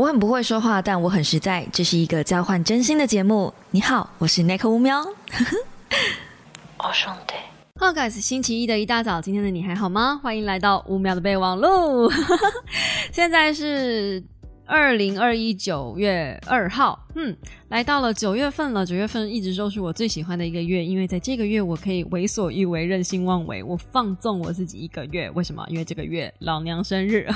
我很不会说话，但我很实在。这是一个交换真心的节目。你好，我是 Nick 乌喵。哦，兄弟。Hello guys，星期一的一大早，今天的你还好吗？欢迎来到五秒的备忘录。现在是。二零二一九月二号，嗯，来到了九月份了。九月份一直都是我最喜欢的一个月，因为在这个月我可以为所欲为、任性妄为，我放纵我自己一个月。为什么？因为这个月老娘生日，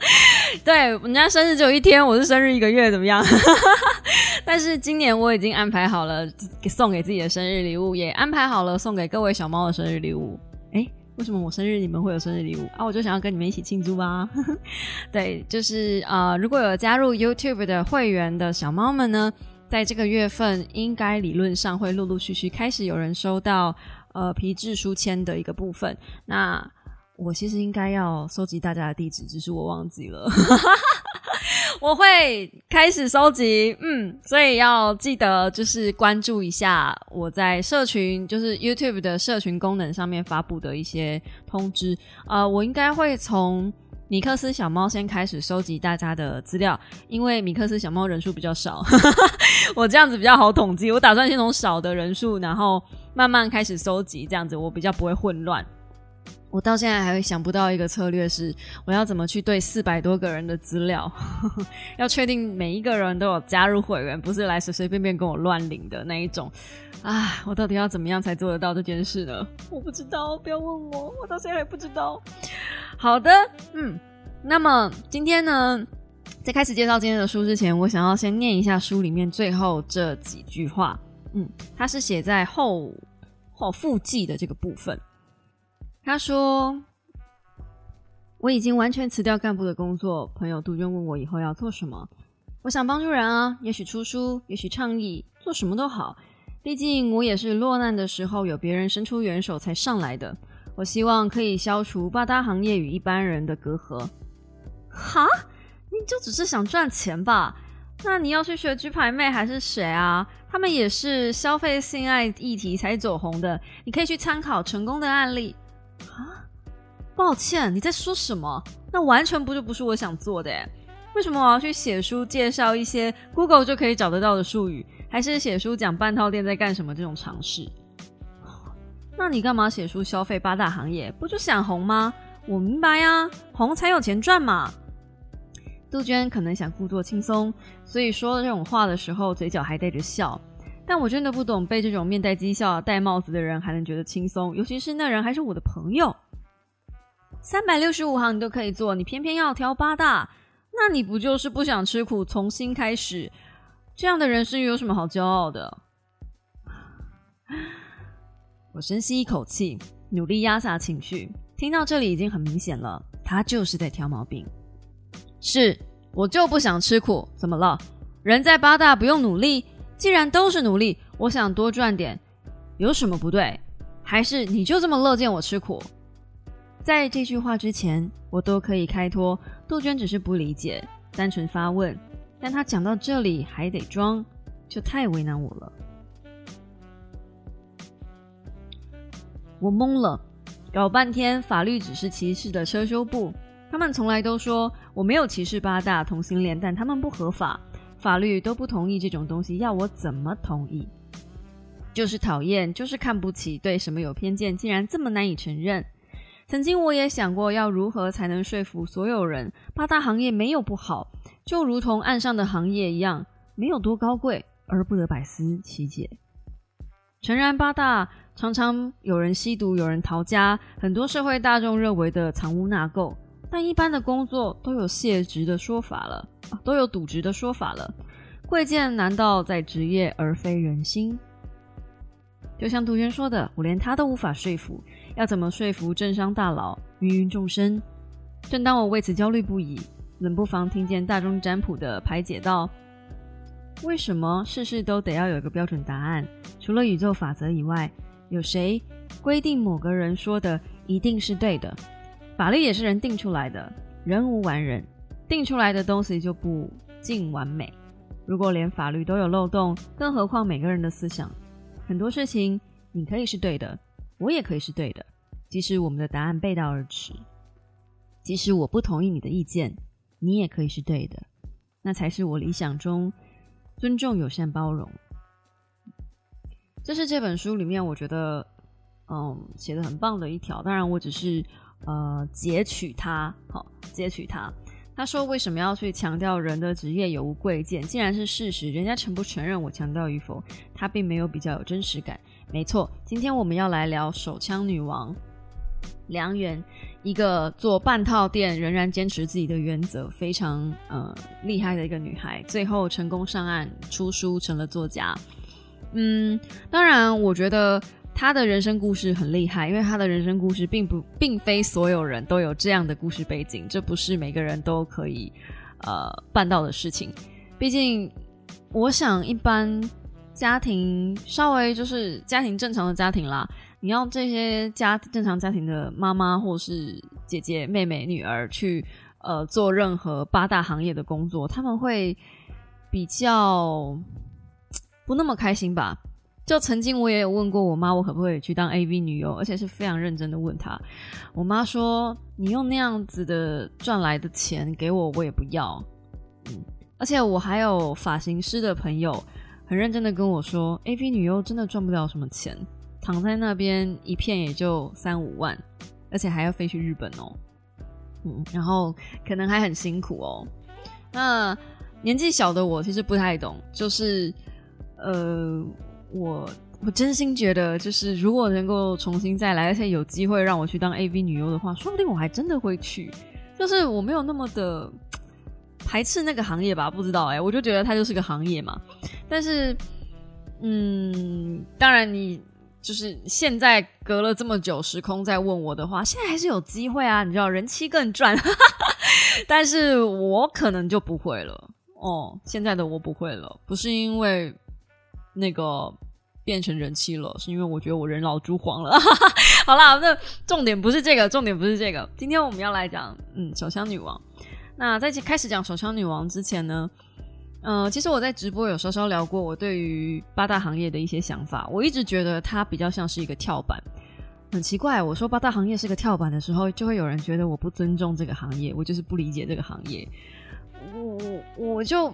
对，人家生日只有一天，我是生日一个月，怎么样？但是今年我已经安排好了送给自己的生日礼物，也安排好了送给各位小猫的生日礼物。为什么我生日你们会有生日礼物啊？我就想要跟你们一起庆祝吧。对，就是呃，如果有加入 YouTube 的会员的小猫们呢，在这个月份应该理论上会陆陆续续开始有人收到呃皮质书签的一个部分。那我其实应该要收集大家的地址，只是我忘记了。我会开始收集，嗯，所以要记得就是关注一下我在社群，就是 YouTube 的社群功能上面发布的一些通知。呃，我应该会从米克斯小猫先开始收集大家的资料，因为米克斯小猫人数比较少，我这样子比较好统计。我打算先从少的人数，然后慢慢开始收集，这样子我比较不会混乱。我到现在还会想不到一个策略，是我要怎么去对四百多个人的资料，要确定每一个人都有加入会员，不是来随随便便跟我乱领的那一种。啊，我到底要怎么样才做得到这件事呢？我不知道，不要问我，我到现在还不知道。好的，嗯，那么今天呢，在开始介绍今天的书之前，我想要先念一下书里面最后这几句话。嗯，它是写在后后附记的这个部分。他说：“我已经完全辞掉干部的工作。朋友杜鹃问我以后要做什么，我想帮助人啊，也许出书，也许倡议，做什么都好。毕竟我也是落难的时候有别人伸出援手才上来的。我希望可以消除八大行业与一般人的隔阂。哈，你就只是想赚钱吧？那你要去学居牌妹还是谁啊？他们也是消费性爱议题才走红的。你可以去参考成功的案例。”啊，抱歉，你在说什么？那完全不就不是我想做的为什么我要去写书介绍一些 Google 就可以找得到的术语，还是写书讲半套店在干什么这种尝试？那你干嘛写书消费八大行业？不就想红吗？我明白呀，红才有钱赚嘛。杜鹃可能想故作轻松，所以说这种话的时候嘴角还带着笑。但我真的不懂，被这种面带讥笑、戴帽子的人还能觉得轻松，尤其是那人还是我的朋友。三百六十五行你都可以做，你偏偏要挑八大，那你不就是不想吃苦，重新开始？这样的人生有什么好骄傲的？我深吸一口气，努力压下情绪。听到这里已经很明显了，他就是在挑毛病。是我就不想吃苦，怎么了？人在八大不用努力？既然都是努力，我想多赚点，有什么不对？还是你就这么乐见我吃苦？在这句话之前，我都可以开脱。杜鹃只是不理解，单纯发问，但他讲到这里还得装，就太为难我了。我懵了，搞半天法律只是歧视的车修部，他们从来都说我没有歧视八大同性恋，但他们不合法。法律都不同意这种东西，要我怎么同意？就是讨厌，就是看不起，对什么有偏见，竟然这么难以承认。曾经我也想过，要如何才能说服所有人，八大行业没有不好，就如同岸上的行业一样，没有多高贵，而不得百思其解。诚然，八大常常有人吸毒，有人逃家，很多社会大众认为的藏污纳垢。但一般的工作都有卸职的说法了，都有渎职的说法了。贵贱难道在职业而非人心？就像杜鹃说的，我连他都无法说服，要怎么说服政商大佬、芸芸众生？正当我为此焦虑不已，冷不防听见大众占卜的排解道：为什么事事都得要有一个标准答案？除了宇宙法则以外，有谁规定某个人说的一定是对的？法律也是人定出来的，人无完人，定出来的东西就不尽完美。如果连法律都有漏洞，更何况每个人的思想？很多事情你可以是对的，我也可以是对的，即使我们的答案背道而驰，即使我不同意你的意见，你也可以是对的。那才是我理想中尊重、友善、包容。这是这本书里面我觉得嗯写的很棒的一条。当然，我只是呃截取它，好截取它。他说：“为什么要去强调人的职业有无贵贱？既然是事实，人家承不承认我强调与否，他并没有比较有真实感。没错，今天我们要来聊手枪女王梁媛，一个做半套店仍然坚持自己的原则，非常呃厉害的一个女孩，最后成功上岸出书，成了作家。嗯，当然，我觉得。”他的人生故事很厉害，因为他的人生故事并不并非所有人都有这样的故事背景，这不是每个人都可以呃办到的事情。毕竟，我想一般家庭稍微就是家庭正常的家庭啦，你要这些家正常家庭的妈妈或是姐姐、妹妹、女儿去呃做任何八大行业的工作，他们会比较不那么开心吧。就曾经我也有问过我妈，我可不可以去当 AV 女优，而且是非常认真的问她。我妈说：“你用那样子的赚来的钱给我，我也不要。”嗯，而且我还有发型师的朋友，很认真的跟我说：“AV 女优真的赚不了什么钱，躺在那边一片也就三五万，而且还要飞去日本哦。”嗯，然后可能还很辛苦哦。那年纪小的我其实不太懂，就是呃。我我真心觉得，就是如果能够重新再来，而且有机会让我去当 AV 女优的话，说不定我还真的会去。就是我没有那么的排斥那个行业吧，不知道哎，我就觉得它就是个行业嘛。但是，嗯，当然你就是现在隔了这么久时空再问我的话，现在还是有机会啊，你知道人气更赚，但是我可能就不会了哦。现在的我不会了，不是因为。那个变成人气了，是因为我觉得我人老珠黄了。好啦，那重点不是这个，重点不是这个。今天我们要来讲，嗯，手枪女王。那在开始讲手枪女王之前呢，呃，其实我在直播有稍稍聊过我对于八大行业的一些想法。我一直觉得它比较像是一个跳板。很奇怪，我说八大行业是个跳板的时候，就会有人觉得我不尊重这个行业，我就是不理解这个行业。我我我就。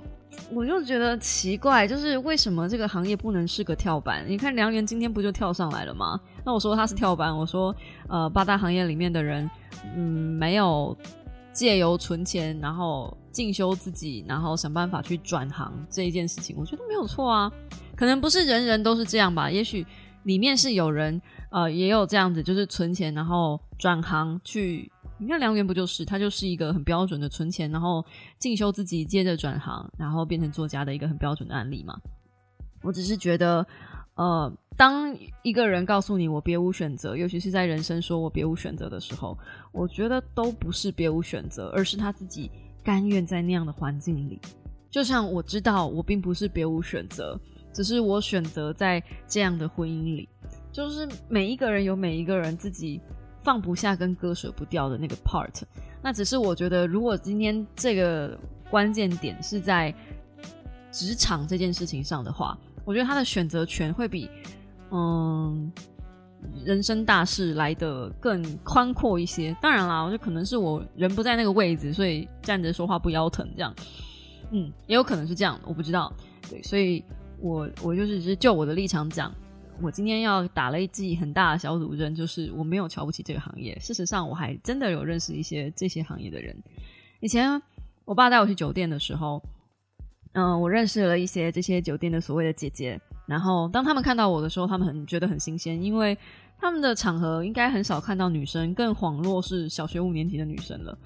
我就觉得奇怪，就是为什么这个行业不能是个跳板？你看梁元今天不就跳上来了吗？那我说他是跳板，我说呃八大行业里面的人，嗯，没有借由存钱，然后进修自己，然后想办法去转行这一件事情，我觉得没有错啊。可能不是人人都是这样吧，也许里面是有人呃也有这样子，就是存钱然后转行去。你看梁元不就是，他就是一个很标准的存钱，然后进修自己，接着转行，然后变成作家的一个很标准的案例嘛。我只是觉得，呃，当一个人告诉你我别无选择，尤其是在人生说我别无选择的时候，我觉得都不是别无选择，而是他自己甘愿在那样的环境里。就像我知道我并不是别无选择，只是我选择在这样的婚姻里。就是每一个人有每一个人自己。放不下跟割舍不掉的那个 part，那只是我觉得，如果今天这个关键点是在职场这件事情上的话，我觉得他的选择权会比嗯人生大事来的更宽阔一些。当然啦，我就可能是我人不在那个位置，所以站着说话不腰疼这样。嗯，也有可能是这样，我不知道。对，所以我我就是是就我的立场讲。我今天要打了一剂很大的小赌针，就是我没有瞧不起这个行业。事实上，我还真的有认识一些这些行业的人。以前我爸带我去酒店的时候，嗯，我认识了一些这些酒店的所谓的姐姐。然后当他们看到我的时候，他们很觉得很新鲜，因为他们的场合应该很少看到女生，更恍若是小学五年级的女生了。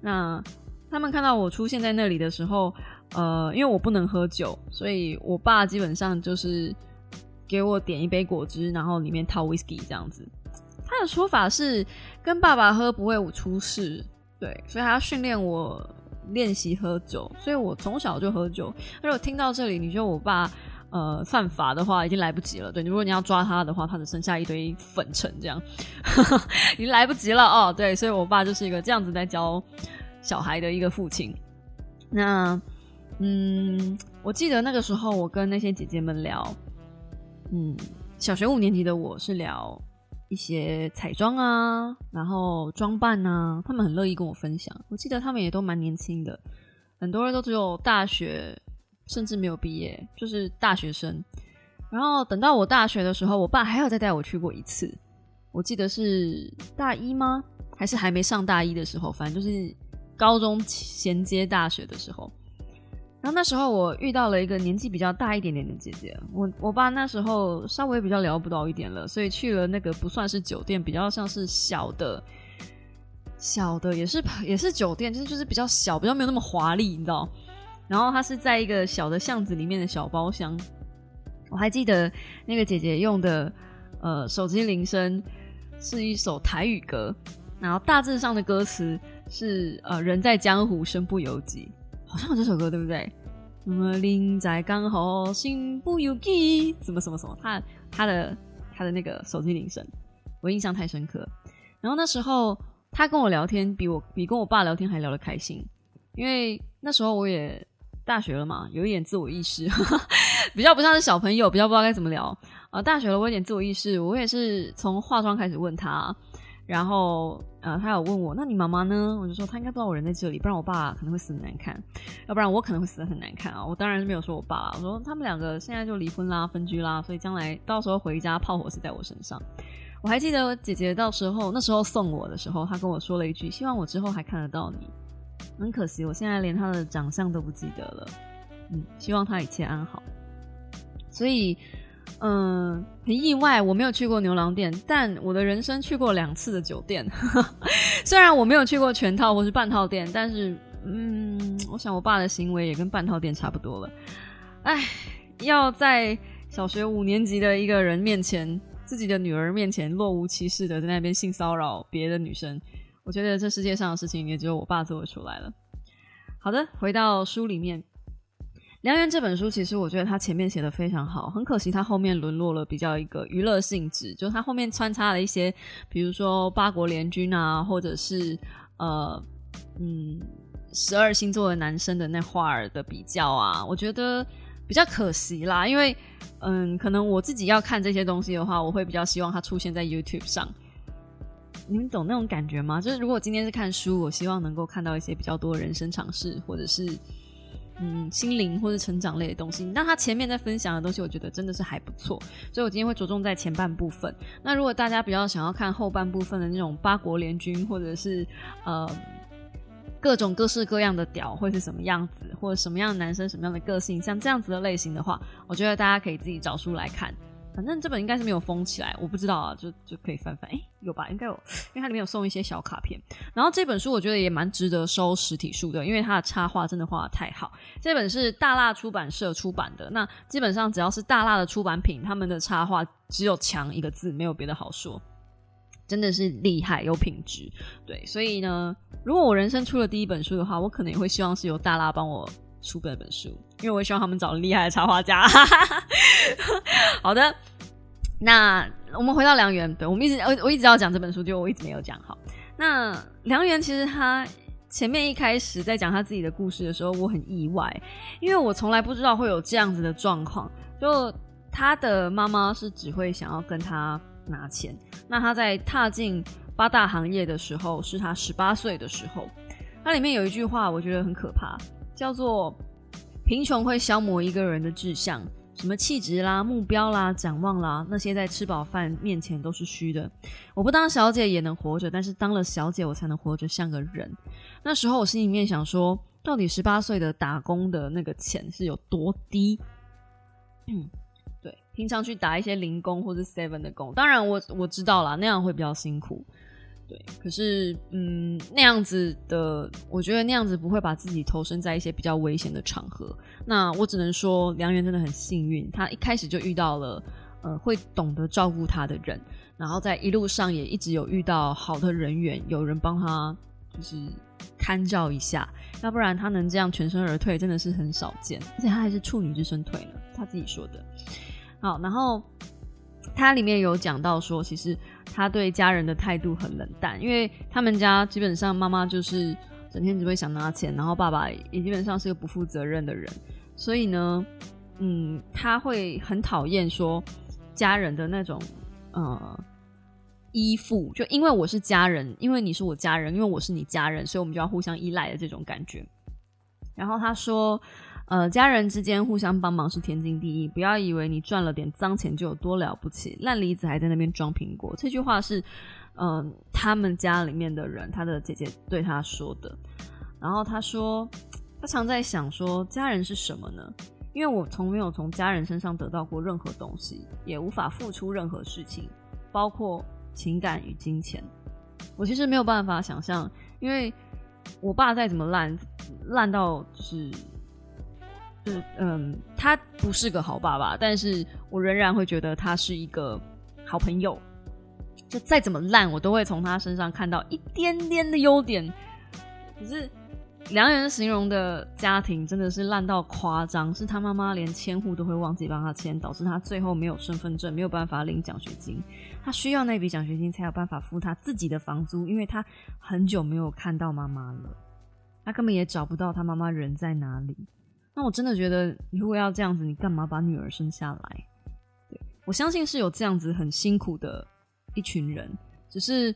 那他们看到我出现在那里的时候，呃，因为我不能喝酒，所以我爸基本上就是。给我点一杯果汁，然后里面套 whisky 这样子。他的说法是跟爸爸喝不会出事，对，所以他要训练我练习喝酒。所以我从小就喝酒。如果听到这里，你觉得我爸呃犯法的话，已经来不及了。对，如果你要抓他的话，他只剩下一堆粉尘这样，已经来不及了哦。对，所以我爸就是一个这样子在教小孩的一个父亲。那嗯，我记得那个时候我跟那些姐姐们聊。嗯，小学五年级的我是聊一些彩妆啊，然后装扮啊，他们很乐意跟我分享。我记得他们也都蛮年轻的，很多人都只有大学，甚至没有毕业，就是大学生。然后等到我大学的时候，我爸还有再带我去过一次。我记得是大一吗？还是还没上大一的时候？反正就是高中衔接大学的时候。然后那时候我遇到了一个年纪比较大一点点的姐姐。我我爸那时候稍微比较聊不到一点了，所以去了那个不算是酒店，比较像是小的、小的，也是也是酒店，就是就是比较小，比较没有那么华丽，你知道。然后它是在一个小的巷子里面的小包厢。我还记得那个姐姐用的呃手机铃声是一首台语歌，然后大致上的歌词是呃人在江湖身不由己，好像有这首歌对不对？什么林在刚好心不由己，什么什么什么，他他的他的那个手机铃声，我印象太深刻。然后那时候他跟我聊天，比我比跟我爸聊天还聊得开心，因为那时候我也。大学了嘛，有一点自我意识，比较不像是小朋友，比较不知道该怎么聊啊。大学了，我有点自我意识，我也是从化妆开始问他，然后呃，他有问我，那你妈妈呢？我就说他应该不知道我人在这里，不然我爸可能会死的难看，要不然我可能会死的很难看啊。我当然是没有说我爸，我说他们两个现在就离婚啦，分居啦，所以将来到时候回家炮火是在我身上。我还记得姐姐到时候那时候送我的时候，她跟我说了一句，希望我之后还看得到你。很可惜，我现在连她的长相都不记得了。嗯，希望她一切安好。所以，嗯，很意外，我没有去过牛郎店，但我的人生去过两次的酒店。虽然我没有去过全套或是半套店，但是，嗯，我想我爸的行为也跟半套店差不多了。哎，要在小学五年级的一个人面前，自己的女儿面前，若无其事的在那边性骚扰别的女生。我觉得这世界上的事情也只有我爸做得出来了。好的，回到书里面，《良缘》这本书，其实我觉得它前面写的非常好，很可惜它后面沦落了比较一个娱乐性质，就是它后面穿插了一些，比如说八国联军啊，或者是呃嗯十二星座的男生的那画儿的比较啊，我觉得比较可惜啦，因为嗯，可能我自己要看这些东西的话，我会比较希望它出现在 YouTube 上。你们懂那种感觉吗？就是如果今天是看书，我希望能够看到一些比较多人生尝试，或者是嗯心灵或者成长类的东西。那他前面在分享的东西，我觉得真的是还不错，所以我今天会着重在前半部分。那如果大家比较想要看后半部分的那种八国联军，或者是呃各种各式各样的屌会是什么样子，或者什么样的男生什么样的个性，像这样子的类型的话，我觉得大家可以自己找书来看。反正这本应该是没有封起来，我不知道啊，就就可以翻翻。哎，有吧？应该有，因为它里面有送一些小卡片。然后这本书我觉得也蛮值得收实体书的，因为它的插画真的画的太好。这本是大辣出版社出版的，那基本上只要是大辣的出版品，他们的插画只有强一个字，没有别的好说，真的是厉害有品质。对，所以呢，如果我人生出了第一本书的话，我可能也会希望是由大辣帮我。出本本书，因为我希望他们找厉害的插画家。好的，那我们回到良缘。对我们一直我我一直要讲这本书，就我一直没有讲好。那良缘其实他前面一开始在讲他自己的故事的时候，我很意外，因为我从来不知道会有这样子的状况。就他的妈妈是只会想要跟他拿钱。那他在踏进八大行业的时候，是他十八岁的时候。它里面有一句话，我觉得很可怕。叫做贫穷会消磨一个人的志向，什么气质啦、目标啦、展望啦，那些在吃饱饭面前都是虚的。我不当小姐也能活着，但是当了小姐，我才能活着像个人。那时候我心里面想说，到底十八岁的打工的那个钱是有多低？嗯，对，平常去打一些零工或者 seven 的工，当然我我知道了，那样会比较辛苦。对，可是，嗯，那样子的，我觉得那样子不会把自己投身在一些比较危险的场合。那我只能说，梁元真的很幸运，他一开始就遇到了，呃，会懂得照顾他的人，然后在一路上也一直有遇到好的人缘，有人帮他就是看照一下，要不然他能这样全身而退，真的是很少见。而且他还是处女之身退了，他自己说的。好，然后。他里面有讲到说，其实他对家人的态度很冷淡，因为他们家基本上妈妈就是整天只会想拿钱，然后爸爸也基本上是个不负责任的人，所以呢，嗯，他会很讨厌说家人的那种呃依附，就因为我是家人，因为你是我家人，因为我是你家人，所以我们就要互相依赖的这种感觉。然后他说，呃，家人之间互相帮忙是天经地义，不要以为你赚了点脏钱就有多了不起，烂梨子还在那边装苹果。这句话是，嗯，他们家里面的人，他的姐姐对他说的。然后他说，他常在想说，家人是什么呢？因为我从没有从家人身上得到过任何东西，也无法付出任何事情，包括情感与金钱。我其实没有办法想象，因为我爸再怎么烂，烂到就是，嗯，他不是个好爸爸，但是我仍然会觉得他是一个好朋友。就再怎么烂，我都会从他身上看到一点点的优点。可是。梁人形容的家庭真的是烂到夸张，是他妈妈连迁户都会忘记帮他迁，导致他最后没有身份证，没有办法领奖学金。他需要那笔奖学金才有办法付他自己的房租，因为他很久没有看到妈妈了，他根本也找不到他妈妈人在哪里。那我真的觉得，如果要这样子，你干嘛把女儿生下来？对我相信是有这样子很辛苦的一群人，只是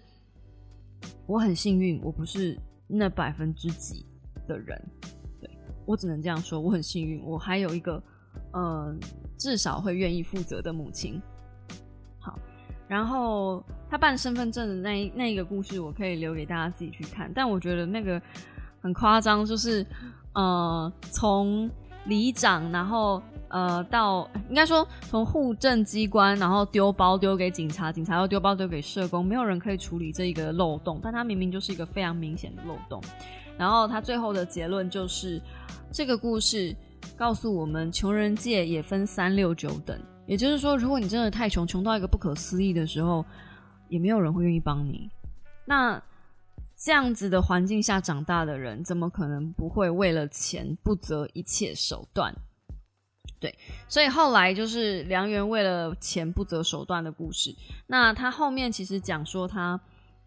我很幸运，我不是那百分之几。的人，对我只能这样说，我很幸运，我还有一个，呃，至少会愿意负责的母亲。好，然后他办身份证的那那一个故事，我可以留给大家自己去看。但我觉得那个很夸张，就是呃，从里长，然后呃，到应该说从户政机关，然后丢包丢给警察，警察又丢包丢给社工，没有人可以处理这一个漏洞，但他明明就是一个非常明显的漏洞。然后他最后的结论就是，这个故事告诉我们，穷人界也分三六九等。也就是说，如果你真的太穷，穷到一个不可思议的时候，也没有人会愿意帮你。那这样子的环境下长大的人，怎么可能不会为了钱不择一切手段？对，所以后来就是梁元为了钱不择手段的故事。那他后面其实讲说他，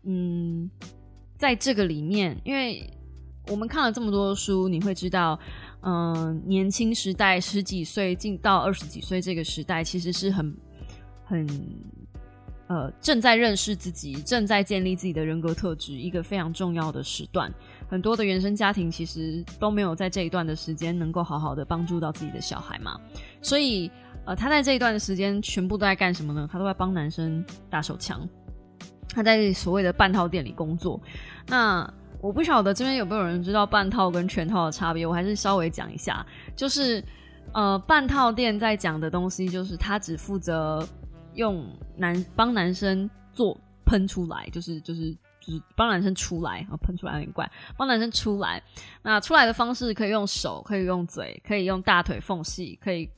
嗯，在这个里面，因为。我们看了这么多书，你会知道，嗯，年轻时代十几岁进到二十几岁这个时代，其实是很很呃正在认识自己、正在建立自己的人格特质一个非常重要的时段。很多的原生家庭其实都没有在这一段的时间能够好好的帮助到自己的小孩嘛，所以呃，他在这一段的时间全部都在干什么呢？他都在帮男生打手枪，他在所谓的半套店里工作，那。我不晓得这边有没有人知道半套跟全套的差别，我还是稍微讲一下。就是，呃，半套店在讲的东西，就是他只负责用男帮男生做喷出来，就是就是就是帮男生出来，啊，喷出来有点怪，帮男生出来。那出来的方式可以用手，可以用嘴，可以用大腿缝隙，可以，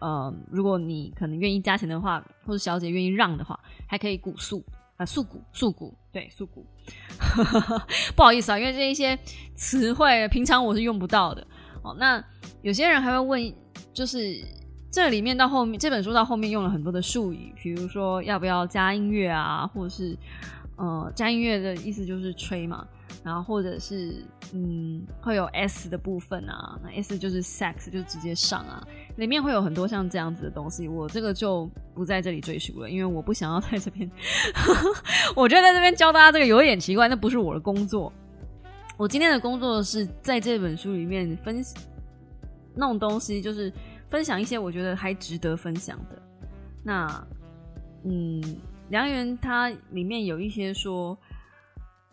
呃，如果你可能愿意加钱的话，或者小姐愿意让的话，还可以骨素。啊，素骨，素骨，对，素骨，不好意思啊，因为这一些词汇平常我是用不到的。哦，那有些人还会问，就是这里面到后面这本书到后面用了很多的术语，比如说要不要加音乐啊，或者是呃加音乐的意思就是吹嘛。然后或者是嗯会有 S 的部分啊，那 S 就是 sex 就直接上啊，里面会有很多像这样子的东西，我这个就不在这里赘述了，因为我不想要在这边，我觉得在这边教大家这个有点奇怪，那不是我的工作，我今天的工作是在这本书里面分析弄东西，就是分享一些我觉得还值得分享的。那嗯，梁元他里面有一些说。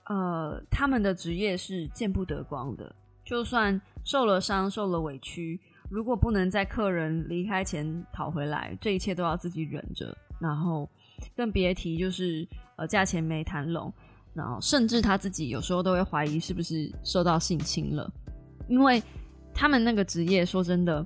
呃，他们的职业是见不得光的，就算受了伤、受了委屈，如果不能在客人离开前讨回来，这一切都要自己忍着。然后更别提就是呃，价钱没谈拢，然后甚至他自己有时候都会怀疑是不是受到性侵了，因为他们那个职业，说真的，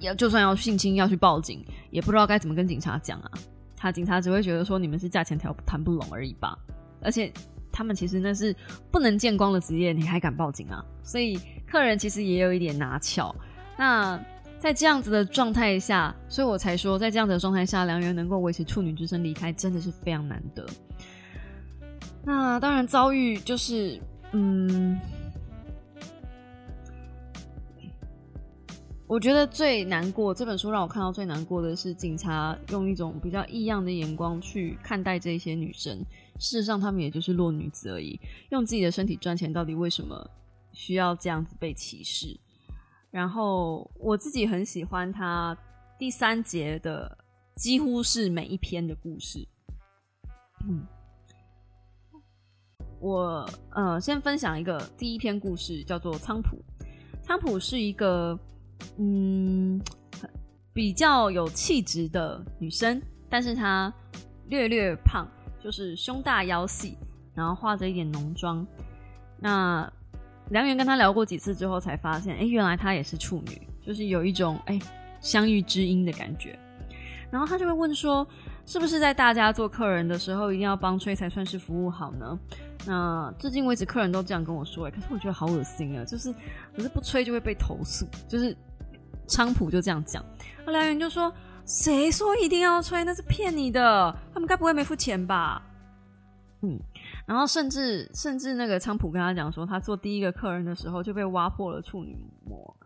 要就算要性侵要去报警，也不知道该怎么跟警察讲啊。他警察只会觉得说你们是价钱谈谈不拢而已吧，而且。他们其实那是不能见光的职业，你还敢报警啊？所以客人其实也有一点拿巧。那在这样子的状态下，所以我才说，在这样的状态下，梁元能够维持处女之身离开，真的是非常难得。那当然遭遇就是，嗯，我觉得最难过这本书让我看到最难过的是，警察用一种比较异样的眼光去看待这些女生。事实上，他们也就是弱女子而已，用自己的身体赚钱，到底为什么需要这样子被歧视。然后我自己很喜欢他第三节的，几乎是每一篇的故事。嗯，我呃先分享一个第一篇故事，叫做仓普。仓普是一个嗯比较有气质的女生，但是她略略胖，就是胸大腰细，然后化着一点浓妆。那梁元跟她聊过几次之后，才发现，哎，原来她也是处女，就是有一种哎相遇知音的感觉。然后他就会问说，是不是在大家做客人的时候，一定要帮吹才算是服务好呢？那至今为止，客人都这样跟我说，哎，可是我觉得好恶心啊，就是可是不吹就会被投诉，就是昌普就这样讲。那梁元就说，谁说一定要吹？那是骗你的，他们该不会没付钱吧？嗯。然后甚至甚至那个仓普跟他讲说，他做第一个客人的时候就被挖破了处女膜，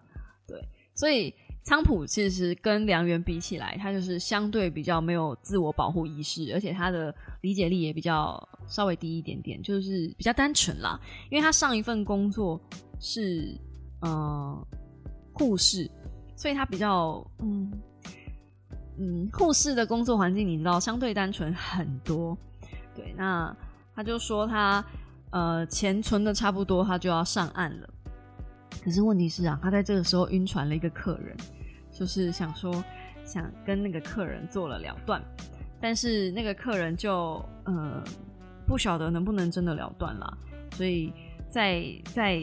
对，所以仓普其实跟梁元比起来，他就是相对比较没有自我保护意识，而且他的理解力也比较稍微低一点点，就是比较单纯啦。因为他上一份工作是嗯护士，所以他比较嗯嗯护士的工作环境，你知道相对单纯很多，对那。他就说他呃钱存的差不多，他就要上岸了。可是问题是啊，他在这个时候晕船了一个客人，就是想说想跟那个客人做了了断，但是那个客人就呃不晓得能不能真的了断了，所以在在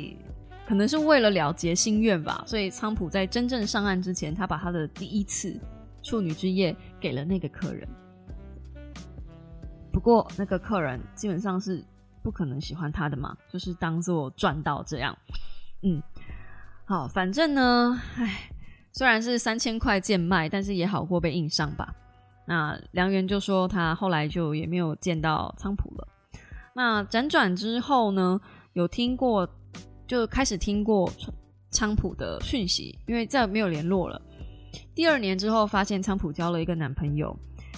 可能是为了了结心愿吧，所以仓普在真正上岸之前，他把他的第一次处女之夜给了那个客人。不过那个客人基本上是不可能喜欢他的嘛，就是当做赚到这样。嗯，好，反正呢，唉，虽然是三千块贱卖，但是也好过被硬上吧。那梁元就说他后来就也没有见到仓普了。那辗转之后呢，有听过，就开始听过仓普的讯息，因为再没有联络了。第二年之后，发现仓普交了一个男朋友，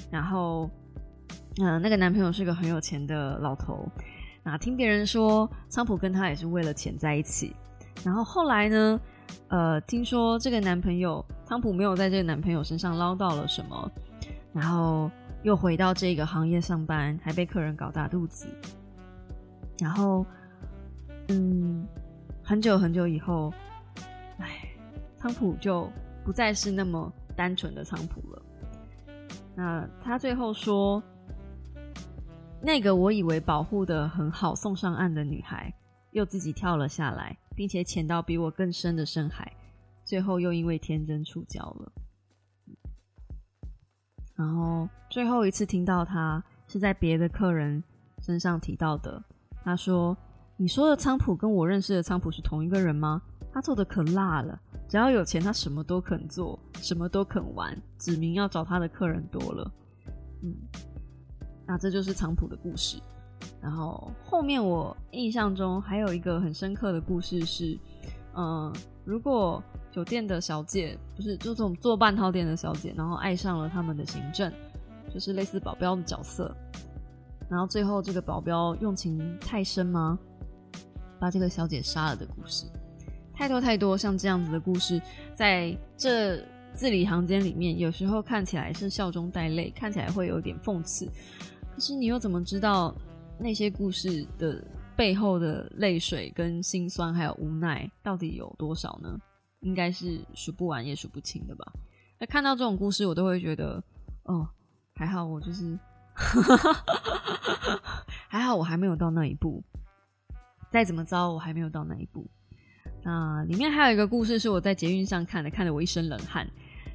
然后。嗯，那个男朋友是个很有钱的老头。啊听别人说，仓普跟他也是为了钱在一起。然后后来呢，呃，听说这个男朋友仓普没有在这个男朋友身上捞到了什么，然后又回到这个行业上班，还被客人搞大肚子。然后，嗯，很久很久以后，哎，仓普就不再是那么单纯的仓普了。那他最后说。那个我以为保护的很好，送上岸的女孩，又自己跳了下来，并且潜到比我更深的深海，最后又因为天真触礁了。然后最后一次听到他是在别的客人身上提到的。他说：“你说的仓普跟我认识的仓普是同一个人吗？他做的可辣了，只要有钱，他什么都肯做，什么都肯玩，指明要找他的客人多了。”嗯。那这就是仓普的故事，然后后面我印象中还有一个很深刻的故事是，嗯，如果酒店的小姐不是就这种做半套店的小姐，然后爱上了他们的行政，就是类似保镖的角色，然后最后这个保镖用情太深吗？把这个小姐杀了的故事，太多太多像这样子的故事，在这字里行间里面，有时候看起来是笑中带泪，看起来会有点讽刺。可是你又怎么知道那些故事的背后的泪水跟心酸还有无奈到底有多少呢？应该是数不完也数不清的吧。那看到这种故事，我都会觉得，哦，还好我就是，还好我还没有到那一步。再怎么着，我还没有到那一步。那里面还有一个故事是我在捷运上看的，看得我一身冷汗。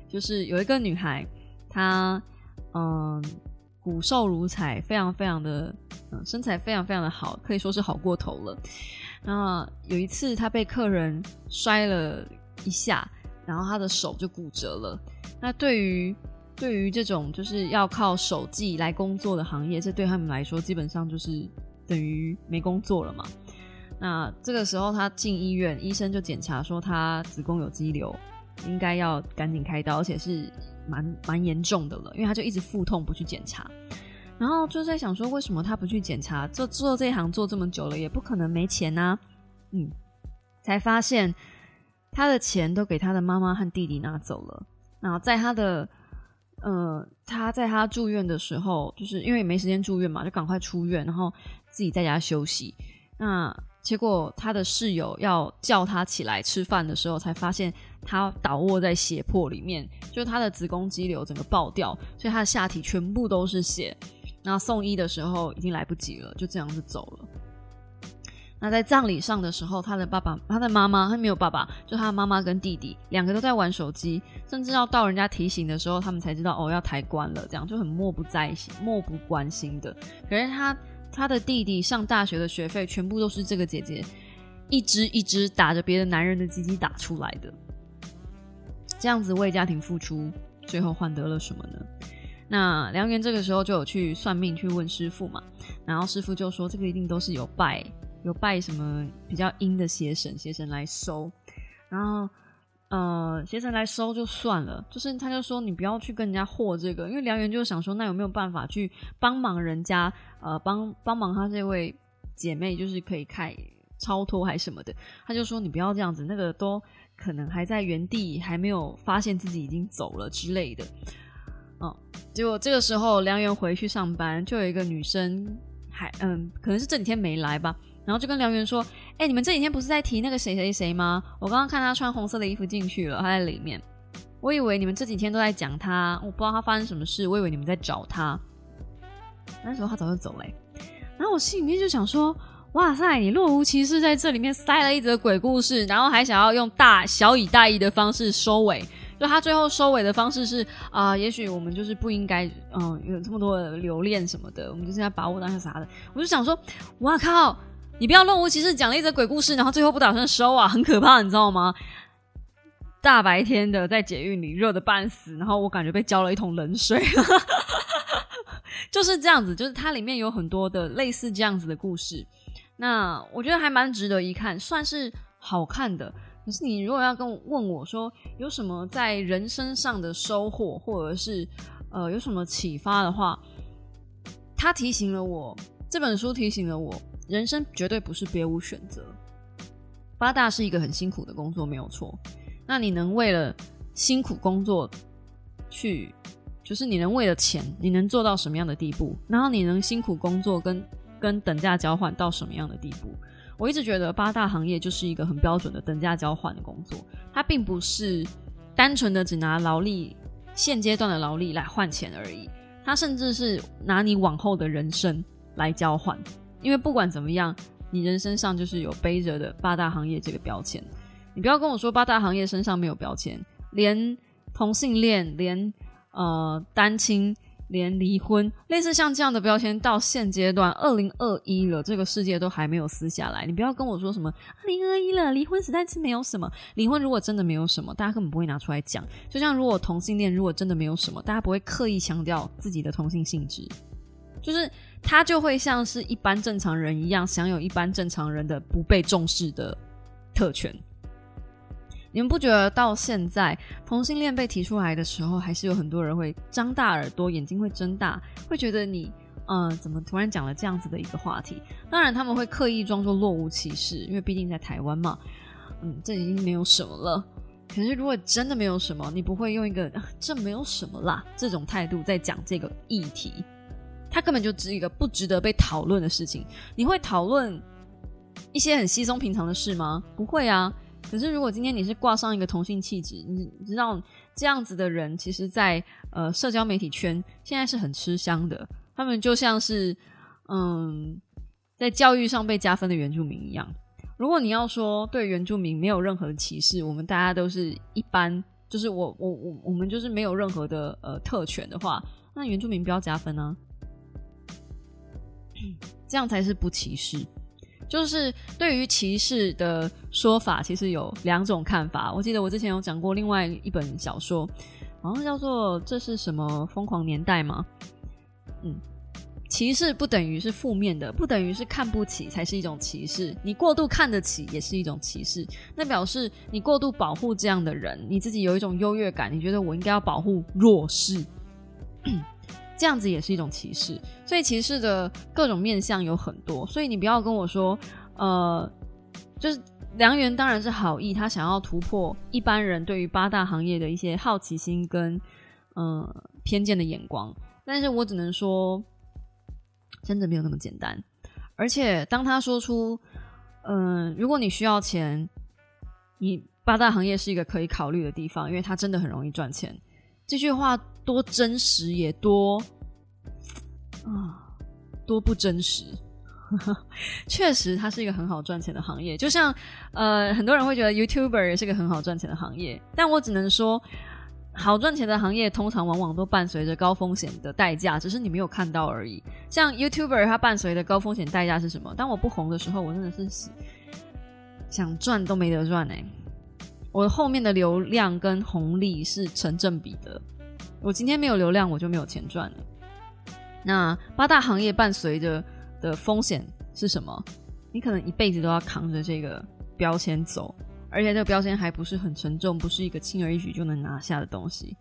就是有一个女孩，她嗯。骨瘦如柴，非常非常的，嗯，身材非常非常的好，可以说是好过头了。那有一次，她被客人摔了一下，然后他的手就骨折了。那对于对于这种就是要靠手技来工作的行业，这对他们来说基本上就是等于没工作了嘛。那这个时候他进医院，医生就检查说他子宫有肌瘤，应该要赶紧开刀，而且是。蛮蛮严重的了，因为他就一直腹痛不去检查，然后就在想说，为什么他不去检查？做做这一行做这么久了，也不可能没钱呐。嗯，才发现他的钱都给他的妈妈和弟弟拿走了。然后在他的呃，他在他住院的时候，就是因为没时间住院嘛，就赶快出院，然后自己在家休息。那结果他的室友要叫他起来吃饭的时候，才发现他倒卧在血泊里面，就他的子宫肌瘤整个爆掉，所以他的下体全部都是血。那送医的时候已经来不及了，就这样子走了。那在葬礼上的时候，他的爸爸、他的妈妈，他没有爸爸，就他的妈妈跟弟弟两个都在玩手机，甚至要到人家提醒的时候，他们才知道哦要抬棺了，这样就很漠不在心、漠不关心的。可是他他的弟弟上大学的学费全部都是这个姐姐一支一支打着别的男人的鸡鸡打出来的，这样子为家庭付出，最后换得了什么呢？那梁元这个时候就有去算命去问师傅嘛，然后师傅就说这个一定都是有拜。有拜什么比较阴的邪神，邪神来收，然后呃，邪神来收就算了，就是他就说你不要去跟人家和这个，因为梁元就想说，那有没有办法去帮忙人家，呃，帮帮忙他这位姐妹，就是可以开超脱还什么的，他就说你不要这样子，那个都可能还在原地，还没有发现自己已经走了之类的，嗯，结果这个时候梁元回去上班，就有一个女生还嗯，可能是这几天没来吧。然后就跟梁元说：“哎，你们这几天不是在提那个谁谁谁吗？我刚刚看他穿红色的衣服进去了，他在里面。我以为你们这几天都在讲他，我不知道他发生什么事。我以为你们在找他。那时候他早就走了。然后我心里面就想说：哇塞，你若无其事在这里面塞了一则鬼故事，然后还想要用大小以大意的方式收尾。就他最后收尾的方式是啊，也许我们就是不应该嗯有这么多的留恋什么的，我们就是要把握当下啥的。我就想说：哇靠！”你不要若无其事讲了一则鬼故事，然后最后不打算收啊，很可怕，你知道吗？大白天的在捷运里热的半死，然后我感觉被浇了一桶冷水，就是这样子。就是它里面有很多的类似这样子的故事，那我觉得还蛮值得一看，算是好看的。可是你如果要跟问我说有什么在人生上的收获，或者是呃有什么启发的话，他提醒了我，这本书提醒了我。人生绝对不是别无选择。八大是一个很辛苦的工作，没有错。那你能为了辛苦工作去，就是你能为了钱，你能做到什么样的地步？然后你能辛苦工作跟跟等价交换到什么样的地步？我一直觉得八大行业就是一个很标准的等价交换的工作，它并不是单纯的只拿劳力现阶段的劳力来换钱而已，它甚至是拿你往后的人生来交换。因为不管怎么样，你人身上就是有背着的八大行业这个标签。你不要跟我说八大行业身上没有标签，连同性恋、连呃单亲、连离婚，类似像这样的标签，到现阶段二零二一了，这个世界都还没有撕下来。你不要跟我说什么二零二一了，离婚实在是没有什么。离婚如果真的没有什么，大家根本不会拿出来讲。就像如果同性恋如果真的没有什么，大家不会刻意强调自己的同性性质。就是他就会像是一般正常人一样，享有一般正常人的不被重视的特权。你们不觉得到现在同性恋被提出来的时候，还是有很多人会张大耳朵，眼睛会睁大，会觉得你嗯，怎么突然讲了这样子的一个话题？当然他们会刻意装作若无其事，因为毕竟在台湾嘛，嗯，这已经没有什么了。可是如果真的没有什么，你不会用一个这没有什么啦这种态度在讲这个议题。它根本就只一个不值得被讨论的事情。你会讨论一些很稀松平常的事吗？不会啊。可是如果今天你是挂上一个同性气质，你知道这样子的人，其实，在呃社交媒体圈现在是很吃香的。他们就像是嗯，在教育上被加分的原住民一样。如果你要说对原住民没有任何歧视，我们大家都是一般，就是我我我我们就是没有任何的呃特权的话，那原住民不要加分啊。这样才是不歧视。就是对于歧视的说法，其实有两种看法。我记得我之前有讲过另外一本小说，好像叫做《这是什么疯狂年代》吗？嗯，歧视不等于是负面的，不等于是看不起才是一种歧视。你过度看得起也是一种歧视，那表示你过度保护这样的人，你自己有一种优越感，你觉得我应该要保护弱势。这样子也是一种歧视，所以歧视的各种面向有很多，所以你不要跟我说，呃，就是梁元当然是好意，他想要突破一般人对于八大行业的一些好奇心跟嗯偏见的眼光，但是我只能说，真的没有那么简单。而且当他说出，嗯，如果你需要钱，你八大行业是一个可以考虑的地方，因为它真的很容易赚钱。这句话多真实，也多啊，多不真实。确实，它是一个很好赚钱的行业。就像呃，很多人会觉得 YouTuber 也是个很好赚钱的行业，但我只能说，好赚钱的行业通常往往都伴随着高风险的代价，只是你没有看到而已。像 YouTuber，它伴随的高风险代价是什么？当我不红的时候，我真的是想赚都没得赚哎！我后面的流量跟红利是成正比的。我今天没有流量，我就没有钱赚了。那八大行业伴随着。的风险是什么？你可能一辈子都要扛着这个标签走，而且这个标签还不是很沉重，不是一个轻而易举就能拿下的东西。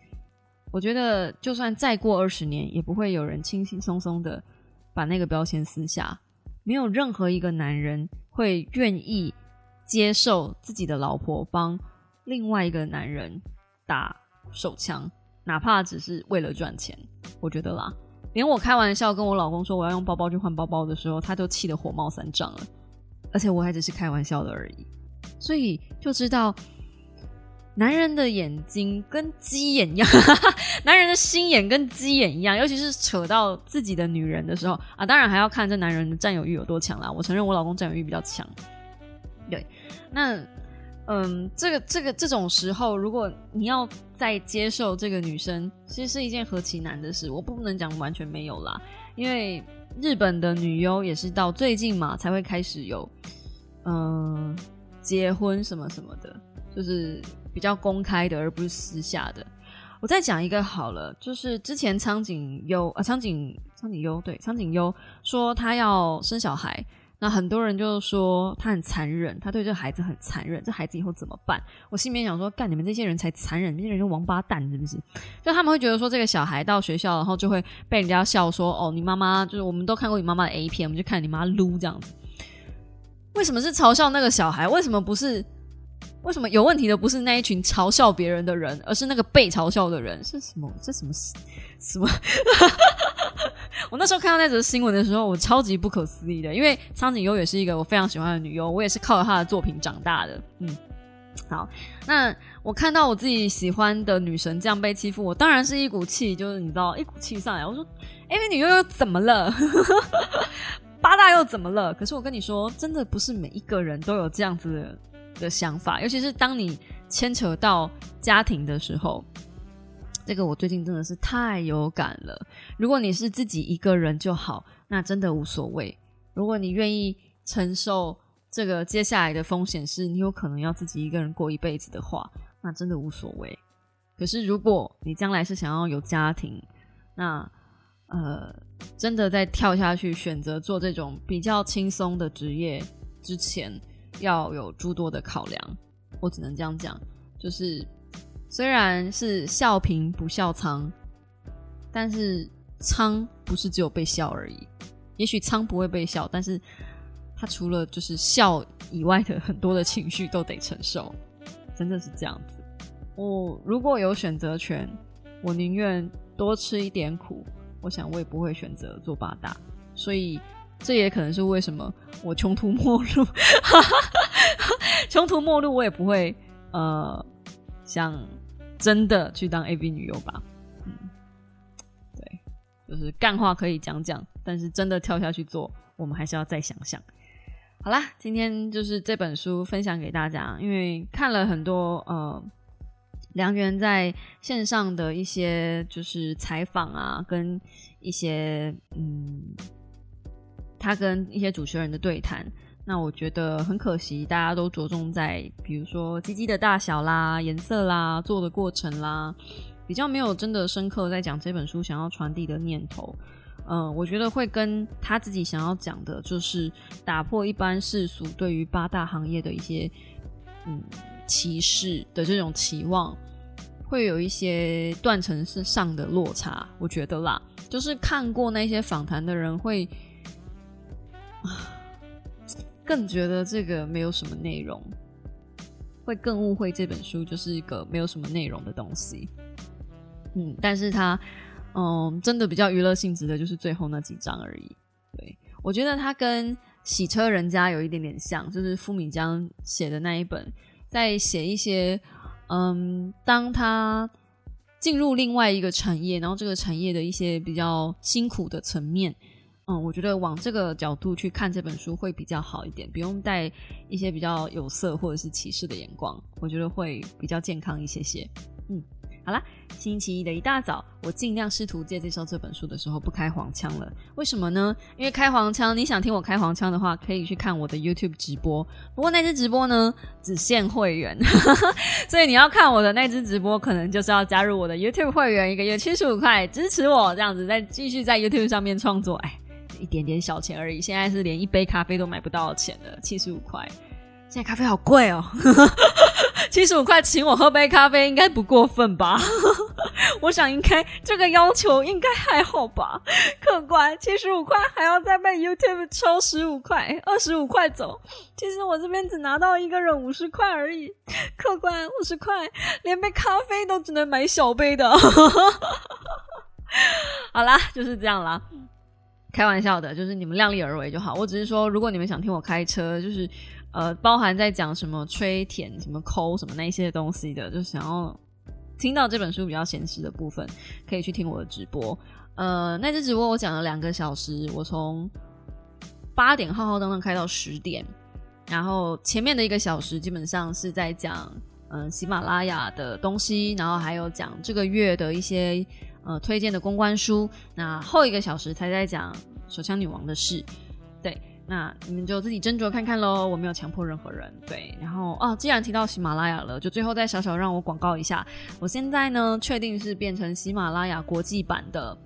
我觉得，就算再过二十年，也不会有人轻轻松松的把那个标签撕下。没有任何一个男人会愿意接受自己的老婆帮另外一个男人打手枪，哪怕只是为了赚钱。我觉得啦。连我开玩笑跟我老公说我要用包包去换包包的时候，他都气得火冒三丈了。而且我还只是开玩笑的而已，所以就知道男人的眼睛跟鸡眼一样，男人的心眼跟鸡眼一样，尤其是扯到自己的女人的时候啊，当然还要看这男人的占有欲有多强啦。我承认我老公占有欲比较强，对，那。嗯，这个这个这种时候，如果你要再接受这个女生，其实是一件何其难的事。我不能讲完全没有啦，因为日本的女优也是到最近嘛才会开始有，嗯，结婚什么什么的，就是比较公开的，而不是私下的。我再讲一个好了，就是之前苍井优啊，苍井苍井优对，苍井优说她要生小孩。那很多人就说他很残忍，他对这孩子很残忍，这孩子以后怎么办？我心里面想说，干你们这些人才残忍，这些人是王八蛋，是不是？就他们会觉得说，这个小孩到学校，然后就会被人家笑说，哦，你妈妈就是我们都看过你妈妈的 A 片，我们就看你妈撸这样子。为什么是嘲笑那个小孩？为什么不是？为什么有问题的不是那一群嘲笑别人的人，而是那个被嘲笑的人？是什么？这什么什么？我那时候看到那则新闻的时候，我超级不可思议的，因为苍井优也是一个我非常喜欢的女优，我也是靠着她的作品长大的。嗯，好，那我看到我自己喜欢的女神这样被欺负，我当然是一股气，就是你知道，一股气上来，我说，AV 女优又怎么了？八大又怎么了？可是我跟你说，真的不是每一个人都有这样子的的想法，尤其是当你牵扯到家庭的时候。这个我最近真的是太有感了。如果你是自己一个人就好，那真的无所谓。如果你愿意承受这个接下来的风险，是你有可能要自己一个人过一辈子的话，那真的无所谓。可是如果你将来是想要有家庭，那呃，真的在跳下去选择做这种比较轻松的职业之前，要有诸多的考量。我只能这样讲，就是。虽然是笑贫不笑仓，但是仓不是只有被笑而已。也许仓不会被笑，但是他除了就是笑以外的很多的情绪都得承受，真的是这样子。我如果有选择权，我宁愿多吃一点苦。我想我也不会选择做八大，所以这也可能是为什么我穷途末路，穷途末路我也不会呃。想真的去当 A B 女优吧，嗯，对，就是干话可以讲讲，但是真的跳下去做，我们还是要再想想。好啦，今天就是这本书分享给大家，因为看了很多呃梁源在线上的一些就是采访啊，跟一些嗯他跟一些主持人的对谈。那我觉得很可惜，大家都着重在比如说鸡鸡的大小啦、颜色啦、做的过程啦，比较没有真的深刻在讲这本书想要传递的念头。嗯，我觉得会跟他自己想要讲的，就是打破一般世俗对于八大行业的一些嗯歧视的这种期望，会有一些断层是上的落差。我觉得啦，就是看过那些访谈的人会。更觉得这个没有什么内容，会更误会这本书就是一个没有什么内容的东西。嗯，但是它，嗯，真的比较娱乐性质的，就是最后那几章而已。对我觉得它跟洗车人家有一点点像，就是傅敏江写的那一本，在写一些，嗯，当他。进入另外一个产业，然后这个产业的一些比较辛苦的层面，嗯，我觉得往这个角度去看这本书会比较好一点，不用带一些比较有色或者是歧视的眼光，我觉得会比较健康一些些，嗯。好啦，星期一的一大早，我尽量试图借介绍这本书的时候不开黄腔了。为什么呢？因为开黄腔，你想听我开黄腔的话，可以去看我的 YouTube 直播。不过那支直播呢，只限会员，所以你要看我的那支直播，可能就是要加入我的 YouTube 会员，一个月七十五块，支持我这样子，再继续在 YouTube 上面创作。哎，一点点小钱而已，现在是连一杯咖啡都买不到钱了，七十五块。现在咖啡好贵哦，七十五块请我喝杯咖啡应该不过分吧？我想应该这个要求应该还好吧？客官七十五块还要再被 YouTube 抽十五块，二十五块走。其实我这边只拿到一个人五十块而已，客官五十块连杯咖啡都只能买小杯的。好啦，就是这样啦，开玩笑的，就是你们量力而为就好。我只是说，如果你们想听我开车，就是。呃，包含在讲什么吹舔、什么抠、什么那些东西的，就想要听到这本书比较闲适的部分，可以去听我的直播。呃，那支直播我讲了两个小时，我从八点浩浩荡荡开到十点，然后前面的一个小时基本上是在讲嗯喜马拉雅的东西，然后还有讲这个月的一些呃推荐的公关书，那后一个小时才在讲手枪女王的事，对。那你们就自己斟酌看看喽，我没有强迫任何人。对，然后哦，既然提到喜马拉雅了，就最后再小小让我广告一下，我现在呢确定是变成喜马拉雅国际版的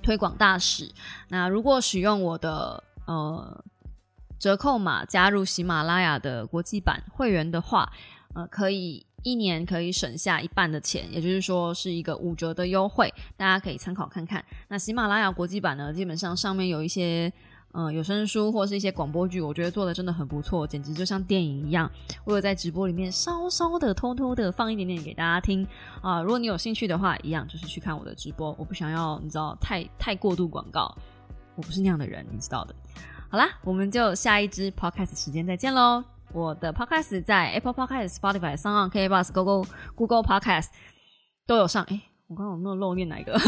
推广大使。那如果使用我的呃折扣码加入喜马拉雅的国际版会员的话，呃，可以一年可以省下一半的钱，也就是说是一个五折的优惠，大家可以参考看看。那喜马拉雅国际版呢，基本上上面有一些。嗯，有声书或是一些广播剧，我觉得做的真的很不错，简直就像电影一样。我有在直播里面稍稍的、偷偷的放一点点给大家听啊。如果你有兴趣的话，一样就是去看我的直播。我不想要你知道太太过度广告，我不是那样的人，你知道的。好啦，我们就下一支 podcast 时间再见喽。我的 podcast 在 Apple Podcast、Spotify、s o n k b u s Google Google Podcast 都有上。哎，我刚刚有没有漏念哪一个？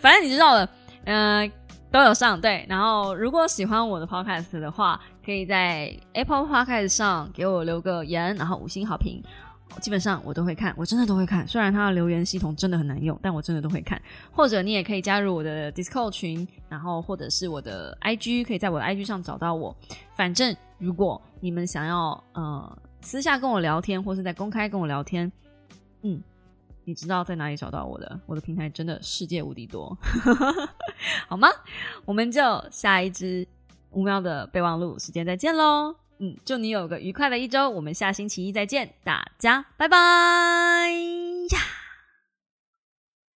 反正你知道的，嗯。都有上对，然后如果喜欢我的 podcast 的话，可以在 Apple Podcast 上给我留个言，然后五星好评，基本上我都会看，我真的都会看。虽然它的留言系统真的很难用，但我真的都会看。或者你也可以加入我的 Discord 群，然后或者是我的 IG，可以在我的 IG 上找到我。反正如果你们想要呃私下跟我聊天，或是在公开跟我聊天，嗯。你知道在哪里找到我的？我的平台真的世界无敌多，好吗？我们就下一支五秒的备忘录时间再见喽。嗯，祝你有个愉快的一周，我们下星期一再见，大家拜拜呀。